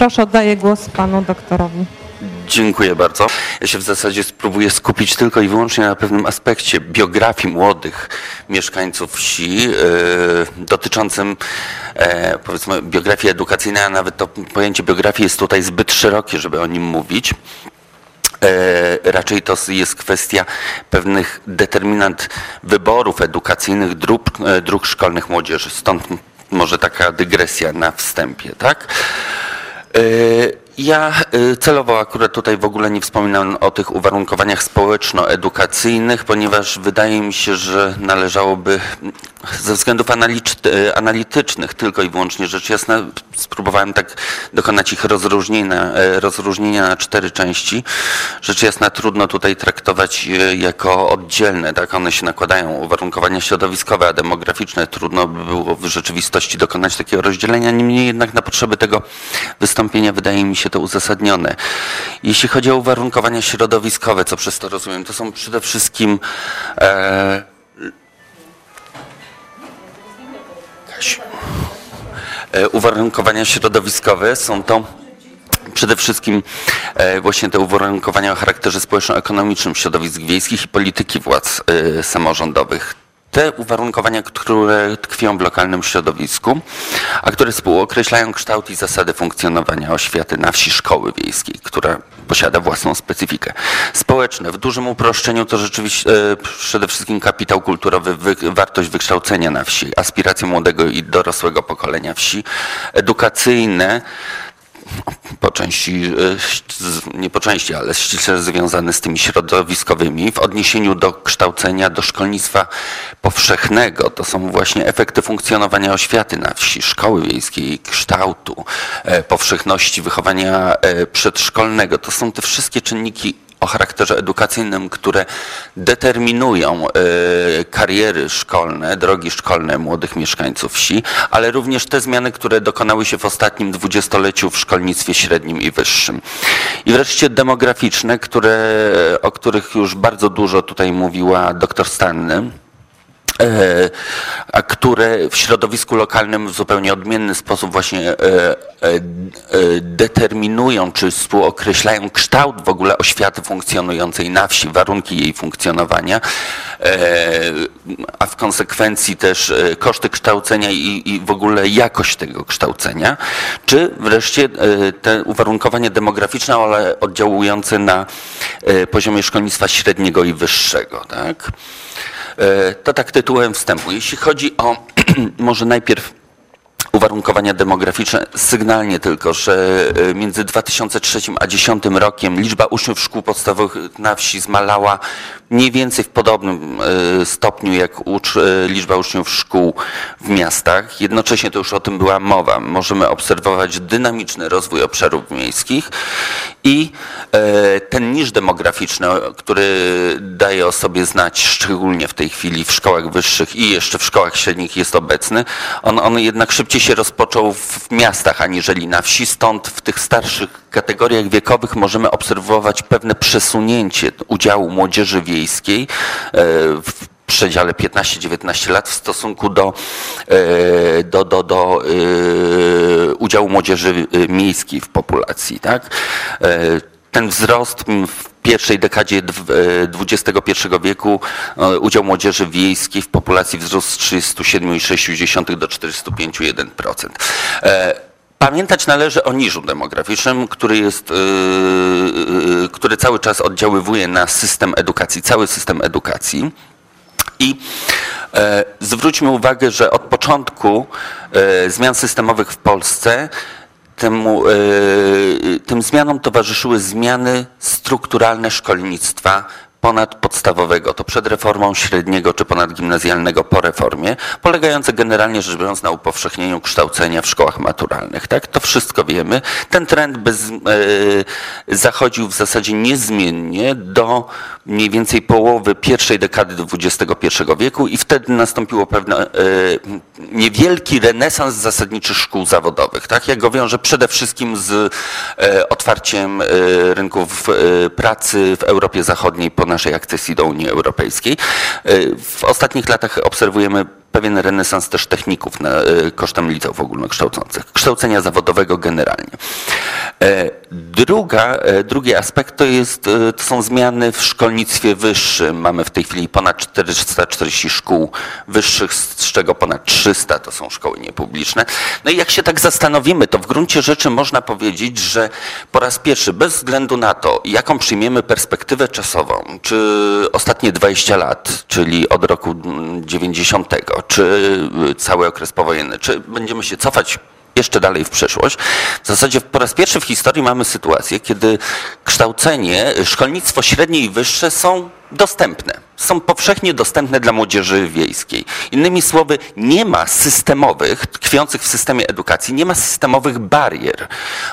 Proszę, oddaję głos panu doktorowi. Dziękuję bardzo. Ja się w zasadzie spróbuję skupić tylko i wyłącznie na pewnym aspekcie biografii młodych mieszkańców wsi, yy, dotyczącym e, powiedzmy biografii edukacyjnej, a nawet to pojęcie biografii jest tutaj zbyt szerokie, żeby o nim mówić. E, raczej to jest kwestia pewnych determinant wyborów edukacyjnych dróg, e, dróg szkolnych młodzieży. Stąd może taka dygresja na wstępie, tak? E, ja y, celowo akurat tutaj w ogóle nie wspominam o tych uwarunkowaniach społeczno-edukacyjnych, ponieważ wydaje mi się, że należałoby ze względów y, analitycznych tylko i wyłącznie rzecz jasna spróbowałem tak dokonać ich rozróżnienia, e, rozróżnienia na cztery części. Rzecz jasna trudno tutaj traktować jako oddzielne, tak one się nakładają, uwarunkowania środowiskowe, a demograficzne. Trudno by było w rzeczywistości dokonać takiego rozdzielenia, niemniej jednak na potrzeby tego wystąpienia wydaje mi się to uzasadnione. Jeśli chodzi o uwarunkowania środowiskowe, co przez to rozumiem, to są przede wszystkim e, e, uwarunkowania środowiskowe są to przede wszystkim e, właśnie te uwarunkowania o charakterze społeczno-ekonomicznym środowisk wiejskich i polityki władz e, samorządowych te uwarunkowania, które tkwią w lokalnym środowisku, a które współokreślają kształt i zasady funkcjonowania oświaty na wsi szkoły wiejskiej, która posiada własną specyfikę. Społeczne, w dużym uproszczeniu to rzeczywiście e, przede wszystkim kapitał kulturowy, wartość wykształcenia na wsi, aspiracje młodego i dorosłego pokolenia wsi, edukacyjne, po części, e, nie po części, ale ściśle związane z tymi środowiskowymi w odniesieniu do kształcenia, do szkolnictwa powszechnego. To są właśnie efekty funkcjonowania oświaty na wsi, szkoły wiejskiej, kształtu, e, powszechności wychowania e, przedszkolnego. To są te wszystkie czynniki o charakterze edukacyjnym, które determinują e, kariery szkolne, drogi szkolne młodych mieszkańców wsi, ale również te zmiany, które dokonały się w ostatnim dwudziestoleciu w szkolnictwie średnim i wyższym. I wreszcie demograficzne, które, o których już bardzo dużo tutaj mówiła dr Stanny E, a które w środowisku lokalnym w zupełnie odmienny sposób właśnie e, e, determinują czy współokreślają kształt w ogóle oświaty funkcjonującej na wsi, warunki jej funkcjonowania, a w konsekwencji też koszty kształcenia i, i w ogóle jakość tego kształcenia, czy wreszcie te uwarunkowania demograficzne, ale oddziałujące na poziomie szkolnictwa średniego i wyższego. Tak? E, to tak tytułem wstępu. Jeśli chodzi o może najpierw uwarunkowania demograficzne, sygnalnie tylko, że e, między 2003 a 2010 rokiem liczba uczniów szkół podstawowych na wsi zmalała mniej więcej w podobnym e, stopniu jak ucz, e, liczba uczniów szkół w miastach. Jednocześnie to już o tym była mowa. Możemy obserwować dynamiczny rozwój obszarów miejskich i ten niż demograficzny, który daje o sobie znać szczególnie w tej chwili w szkołach wyższych i jeszcze w szkołach średnich jest obecny, on, on jednak szybciej się rozpoczął w miastach aniżeli na wsi, stąd w tych starszych kategoriach wiekowych możemy obserwować pewne przesunięcie udziału młodzieży wiejskiej e, w przedziale 15-19 lat w stosunku do, e, do, do, do e, udziału młodzieży miejskiej w populacji. Tak? Ten wzrost w pierwszej dekadzie XXI wieku udział młodzieży wiejskiej w populacji wzrósł z 37,6 do 45,1%. Pamiętać należy o niżu demograficznym, który, jest, który cały czas oddziaływuje na system edukacji, cały system edukacji. I e, zwróćmy uwagę, że od początku e, zmian systemowych w Polsce temu, e, tym zmianom towarzyszyły zmiany strukturalne szkolnictwa ponadpodstawowego, to przed reformą średniego czy ponadgimnazjalnego po reformie, polegające generalnie rzecz biorąc na upowszechnieniu kształcenia w szkołach maturalnych. Tak? To wszystko wiemy. Ten trend bez, e, zachodził w zasadzie niezmiennie do mniej więcej połowy pierwszej dekady XXI wieku i wtedy nastąpiło pewne e, niewielki renesans zasadniczy szkół zawodowych. Tak? Ja go wiążę przede wszystkim z e, otwarciem rynków pracy w Europie Zachodniej po naszej akcesji do Unii Europejskiej. W ostatnich latach obserwujemy pewien renesans też techników na, kosztem liceów ogólnokształcących, kształcenia zawodowego generalnie. Druga, drugi aspekt to, jest, to są zmiany w szkolnictwie wyższym. Mamy w tej chwili ponad 440 szkół wyższych, z czego ponad 300 to są szkoły niepubliczne. No i jak się tak zastanowimy, to w gruncie rzeczy można powiedzieć, że po raz pierwszy, bez względu na to, jaką przyjmiemy perspektywę czasową, czy ostatnie 20 lat, czyli od roku 90, czy cały okres powojenny, czy będziemy się cofać jeszcze dalej w przeszłość. W zasadzie po raz pierwszy w historii mamy sytuację, kiedy kształcenie, szkolnictwo średnie i wyższe są dostępne. Są powszechnie dostępne dla młodzieży wiejskiej. Innymi słowy, nie ma systemowych, tkwiących w systemie edukacji, nie ma systemowych barier.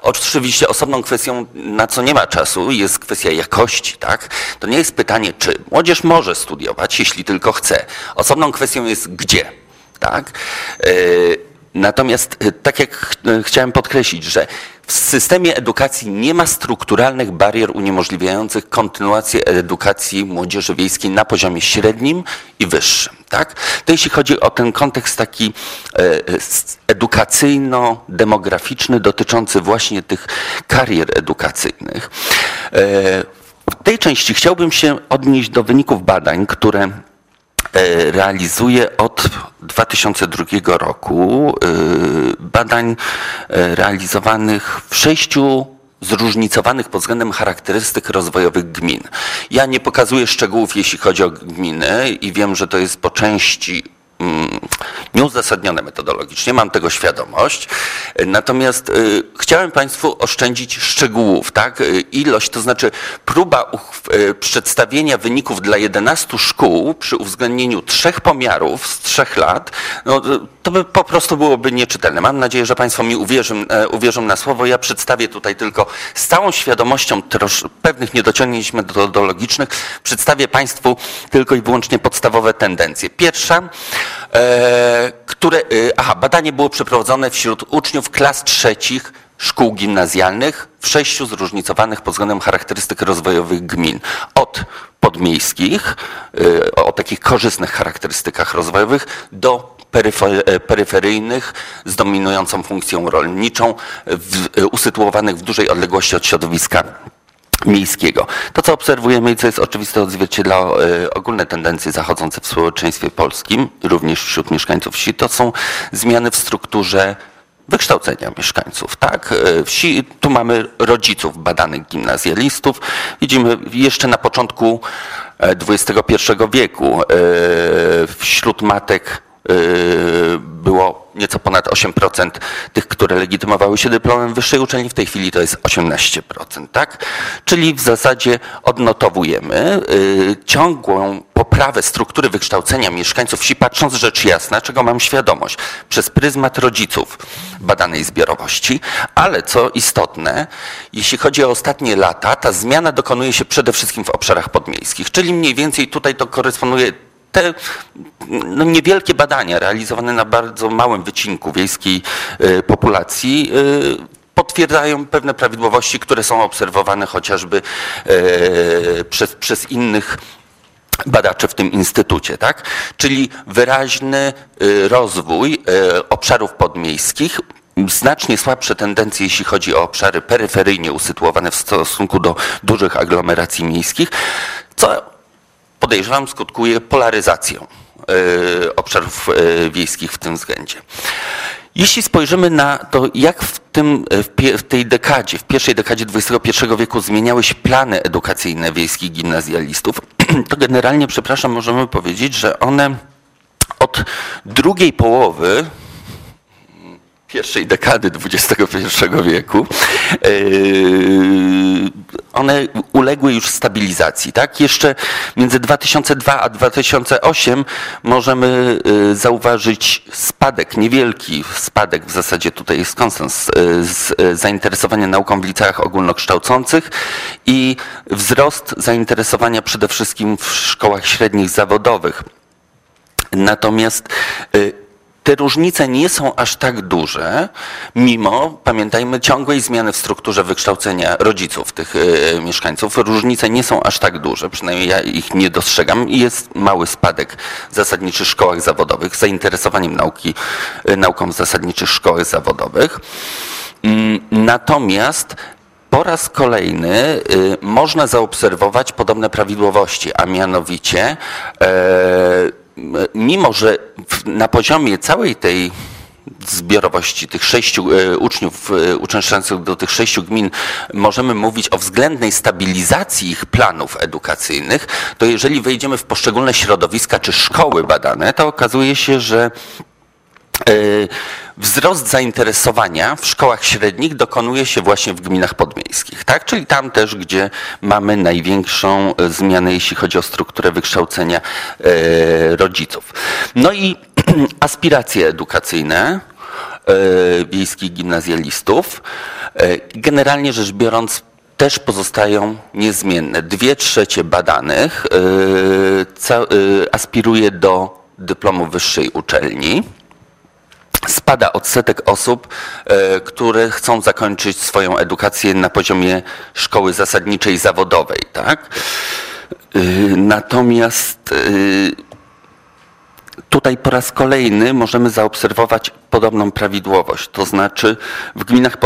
Oczywiście osobną kwestią, na co nie ma czasu, jest kwestia jakości, tak? To nie jest pytanie, czy młodzież może studiować, jeśli tylko chce. Osobną kwestią jest gdzie, tak? Yy, Natomiast y, tak jak y, chciałem podkreślić, że w systemie edukacji nie ma strukturalnych barier uniemożliwiających kontynuację edukacji młodzieży wiejskiej na poziomie średnim i wyższym. Tak? To jeśli chodzi o ten kontekst taki e, edukacyjno-demograficzny dotyczący właśnie tych karier edukacyjnych. E, w tej części chciałbym się odnieść do wyników badań, które E, realizuje od 2002 roku e, badań e, realizowanych w sześciu zróżnicowanych pod względem charakterystyk rozwojowych gmin. Ja nie pokazuję szczegółów, jeśli chodzi o gminy i wiem, że to jest po części nieuzasadnione metodologicznie, mam tego świadomość. Natomiast y, chciałem Państwu oszczędzić szczegółów, tak? Y, ilość, to znaczy próba y, przedstawienia wyników dla 11 szkół przy uwzględnieniu trzech pomiarów z trzech lat, no, to by po prostu byłoby nieczytelne. Mam nadzieję, że Państwo mi uwierzą, e, uwierzą na słowo. Ja przedstawię tutaj tylko z całą świadomością trosz, pewnych niedociągnięć metodologicznych, przedstawię Państwu tylko i wyłącznie podstawowe tendencje. Pierwsza, które, e, aha, badanie było przeprowadzone wśród uczniów klas trzecich szkół gimnazjalnych w sześciu zróżnicowanych pod względem charakterystyk rozwojowych gmin. Od podmiejskich, e, o takich korzystnych charakterystykach rozwojowych, do E, peryferyjnych z dominującą funkcją rolniczą, e, usytuowanych w dużej odległości od środowiska miejskiego. To, co obserwujemy i co jest oczywiste odzwierciedla e, ogólne tendencje zachodzące w społeczeństwie polskim, również wśród mieszkańców wsi, to są zmiany w strukturze wykształcenia mieszkańców. Tak? Wsi, tu mamy rodziców badanych gimnazjalistów. Widzimy jeszcze na początku XXI wieku wśród matek było ponad 8% tych, które legitymowały się dyplomem wyższej uczelni, w tej chwili to jest 18%, tak? Czyli w zasadzie odnotowujemy yy, ciągłą poprawę struktury wykształcenia mieszkańców wsi, patrząc rzecz jasna, czego mam świadomość, przez pryzmat rodziców badanej zbiorowości, ale co istotne, jeśli chodzi o ostatnie lata, ta zmiana dokonuje się przede wszystkim w obszarach podmiejskich, czyli mniej więcej tutaj to koresponduje te no, niewielkie badania realizowane na bardzo małym wycinku wiejskiej y, populacji y, potwierdzają pewne prawidłowości, które są obserwowane chociażby y, przez, przez innych badaczy w tym instytucie, tak? Czyli wyraźny rozwój obszarów podmiejskich, znacznie słabsze tendencje, jeśli chodzi o obszary peryferyjnie usytuowane w stosunku do dużych aglomeracji miejskich, co podejrzewam, skutkuje polaryzacją e, obszarów e, wiejskich w tym względzie. Jeśli spojrzymy na to, jak w, tym, w tej dekadzie, w pierwszej dekadzie XXI wieku zmieniały się plany edukacyjne wiejskich gimnazjalistów, to generalnie, przepraszam, możemy powiedzieć, że one od drugiej połowy pierwszej dekady XXI wieku, e, one uległy już stabilizacji. Tak? Jeszcze między 2002 a 2008 możemy e, zauważyć spadek, niewielki spadek, w zasadzie tutaj jest konsens, e, zainteresowania nauką w liceach ogólnokształcących i wzrost zainteresowania przede wszystkim w szkołach średnich zawodowych. Natomiast te różnice nie są aż tak duże, mimo, pamiętajmy, ciągłej zmiany w strukturze wykształcenia rodziców tych y, mieszkańców. Różnice nie są aż tak duże, przynajmniej ja ich nie dostrzegam. Jest mały spadek w szkołach zawodowych, zainteresowaniem nauki, y, nauką w zasadniczych szkołach zawodowych. Mm, natomiast po raz kolejny y, można zaobserwować podobne prawidłowości, a mianowicie e, mimo że na poziomie całej tej zbiorowości tych sześciu e, uczniów e, uczęszczających do tych sześciu gmin możemy mówić o względnej stabilizacji ich planów edukacyjnych, to jeżeli wejdziemy w poszczególne środowiska czy szkoły badane, to okazuje się, że wzrost zainteresowania w szkołach średnich dokonuje się właśnie w gminach podmiejskich, tak? czyli tam też, gdzie mamy największą e, zmianę, jeśli chodzi o strukturę wykształcenia e, rodziców. No i aspiracje edukacyjne wiejskich gimnazjalistów, generalnie rzecz biorąc, też pozostają niezmienne. Dwie trzecie badanych aspiruje do dyplomu wyższej uczelni spada odsetek osób, e, które chcą zakończyć swoją edukację na poziomie szkoły zasadniczej zawodowej. Tak? E, natomiast e, tutaj po raz kolejny możemy zaobserwować podobną prawidłowość, to znaczy w gminach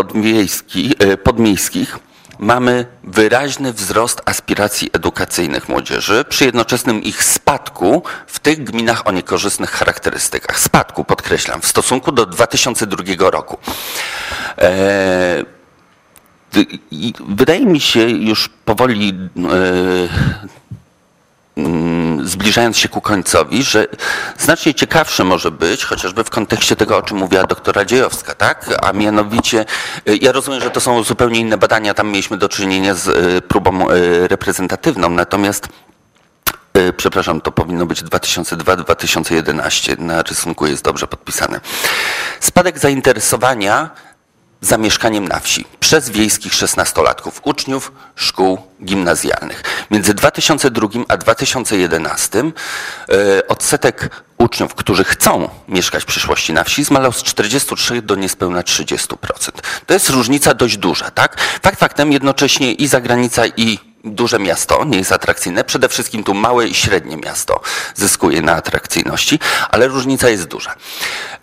podmiejskich mamy wyraźny wzrost aspiracji edukacyjnych młodzieży przy jednoczesnym ich spadku w tych gminach o niekorzystnych charakterystykach. Spadku, podkreślam, w stosunku do 2002 roku. E, wydaje mi się już powoli e, zbliżając się ku końcowi, że znacznie ciekawsze może być, chociażby w kontekście tego, o czym mówiła doktora Dziejowska, tak? A mianowicie, y, ja rozumiem, że to są zupełnie inne badania, tam mieliśmy do czynienia z y, próbą y, reprezentatywną, natomiast Przepraszam, to powinno być 2002-2011. Na rysunku jest dobrze podpisane. Spadek zainteresowania zamieszkaniem na wsi przez wiejskich szesnastolatków, uczniów szkół gimnazjalnych. Między 2002 a 2011 e, odsetek uczniów, którzy chcą mieszkać w przyszłości na wsi, zmalał z 43 do niespełna 30%. To jest różnica dość duża, tak? Fakt faktem jednocześnie i zagranica i duże miasto nie jest atrakcyjne. Przede wszystkim tu małe i średnie miasto zyskuje na atrakcyjności, ale różnica jest duża.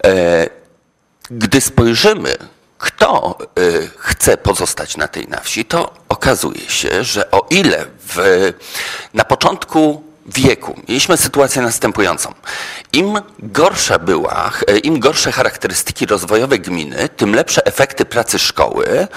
E, gdy spojrzymy kto y, chce pozostać na tej na wsi, to okazuje się, że o ile w, na początku wieku mieliśmy sytuację następującą. Im gorsza była, y, im gorsze charakterystyki rozwojowe gminy, tym lepsze efekty pracy szkoły.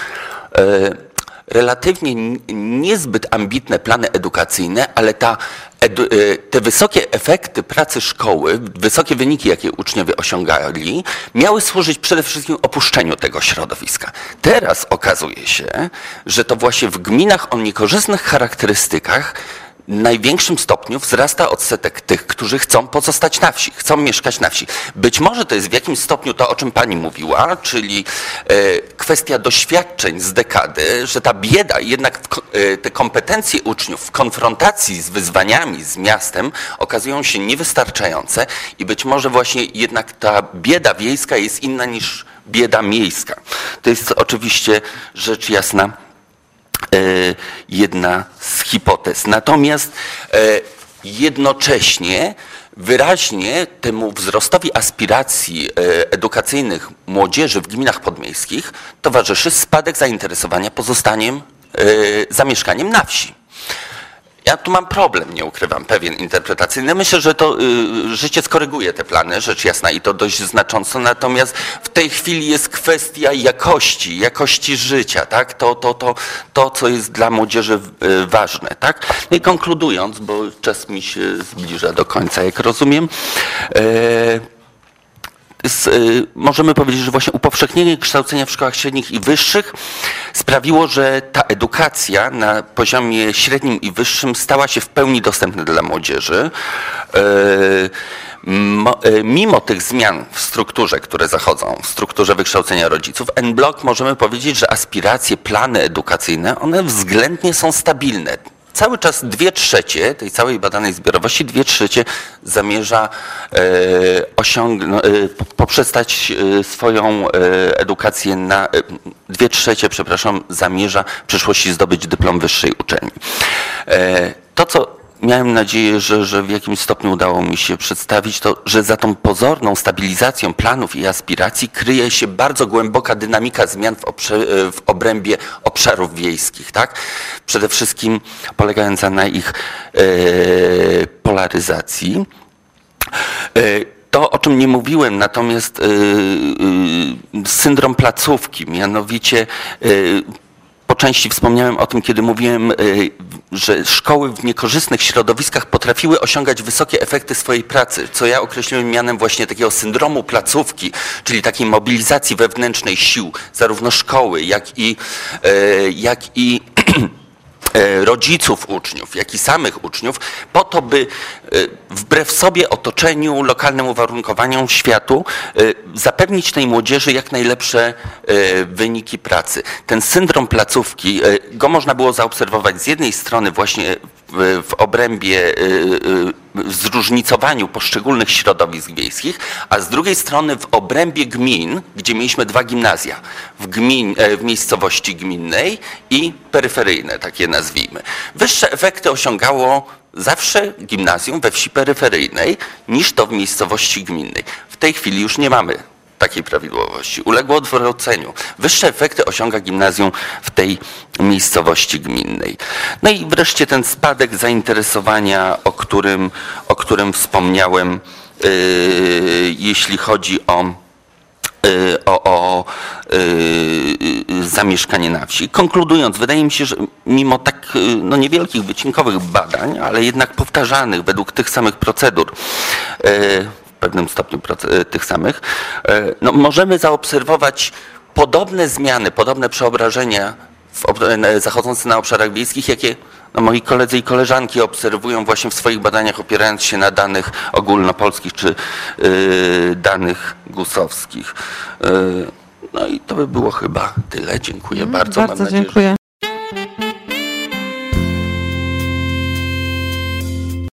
Relatywnie niezbyt ambitne plany edukacyjne, ale ta, edu, y, te wysokie efekty pracy szkoły, wysokie wyniki, jakie uczniowie osiągali, miały służyć przede wszystkim opuszczeniu tego środowiska. Teraz okazuje się, że to właśnie w gminach o niekorzystnych charakterystykach największym stopniu wzrasta odsetek tych, którzy chcą pozostać na wsi, chcą mieszkać na wsi. Być może to jest w jakimś stopniu to, o czym pani mówiła, czyli e, kwestia doświadczeń z dekady, że ta bieda, jednak e, te kompetencje uczniów w konfrontacji z wyzwaniami, z miastem okazują się niewystarczające i być może właśnie jednak ta bieda wiejska jest inna niż bieda miejska. To jest oczywiście rzecz jasna jedna z hipotez. Natomiast e, jednocześnie wyraźnie temu wzrostowi aspiracji e, edukacyjnych młodzieży w gminach podmiejskich towarzyszy spadek zainteresowania pozostaniem, zamieszkaniem na wsi. Ja tu mam problem, nie ukrywam, pewien interpretacyjny. Myślę, że to y, życie skoryguje te plany, rzecz jasna, i to dość znacząco. Natomiast w tej chwili jest kwestia jakości, jakości życia, tak? To, to, to, to co jest dla młodzieży y, ważne, tak? No i konkludując, bo czas mi się zbliża do końca, jak rozumiem. Y, Y, możemy powiedzieć, że właśnie upowszechnienie kształcenia w szkołach średnich i wyższych sprawiło, że ta edukacja na poziomie średnim i wyższym stała się w pełni dostępna dla młodzieży. Y, y, mimo tych zmian w strukturze, które zachodzą, w strukturze wykształcenia rodziców, N-Block możemy powiedzieć, że aspiracje, plany edukacyjne, one względnie są stabilne cały czas dwie trzecie tej całej badanej zbiorowości, dwie trzecie zamierza e, osiągnąć, e, po- poprzestać e, swoją e, edukację na, e, dwie trzecie, przepraszam, zamierza w przyszłości zdobyć dyplom wyższej uczelni. E, to, co miałem nadzieję, że, że w jakimś stopniu udało mi się przedstawić, to że za tą pozorną stabilizacją planów i aspiracji kryje się bardzo głęboka dynamika zmian w, obrze- w obrębie obszarów wiejskich. Tak? Przede wszystkim polegająca na ich e, polaryzacji. E, To, o czym nie mówiłem, natomiast e, e, syndrom placówki, mianowicie e, po części wspomniałem o tym, kiedy mówiłem, e, że szkoły w niekorzystnych środowiskach potrafiły osiągać wysokie efekty swojej pracy, co ja określiłem mianem właśnie takiego syndromu placówki, czyli takiej mobilizacji wewnętrznej sił, zarówno szkoły, jak i, e, jak i rodziców uczniów, jak i samych uczniów, po to, by e, wbrew sobie, otoczeniu, lokalnym uwarunkowaniom, światu, e, zapewnić tej młodzieży jak najlepsze e, wyniki pracy. Ten syndrom placówki, e, go można było zaobserwować z jednej strony właśnie w, obrębie e, e, zróżnicowaniu poszczególnych środowisk wiejskich, a z drugiej strony w obrębie gmin, gdzie mieliśmy dwa gimnazja, w, gmin, e, w miejscowości gminnej i peryferyjne, takie nazwijmy. Wyższe efekty osiągało zawsze gimnazjum we wsi peryferyjnej niż to w miejscowości gminnej. W tej chwili już nie mamy takiej prawidłowości. Uległo odwróceniu. Wyższe efekty osiąga gimnazjum w tej miejscowości gminnej. No i wreszcie ten spadek zainteresowania, o którym, o którym wspomniałem, yy, jeśli chodzi o y, o, o y, zamieszkanie na wsi. Konkludując, wydaje mi się, że mimo tak y, no, niewielkich, wycinkowych badań, ale jednak powtarzanych według tych samych procedur, y, pewnym stopniu y, tych samych, y, no, możemy zaobserwować podobne zmiany, podobne przeobrażenia e, zachodzące na obszarach wiejskich, jakie no, moi koledzy i koleżanki obserwują właśnie w swoich badaniach, opierając się na danych ogólnopolskich czy y, danych gusowskich. No i to by było chyba tyle. Dziękuję bardzo. Mam Bardzo nadzieję, że dziękuję.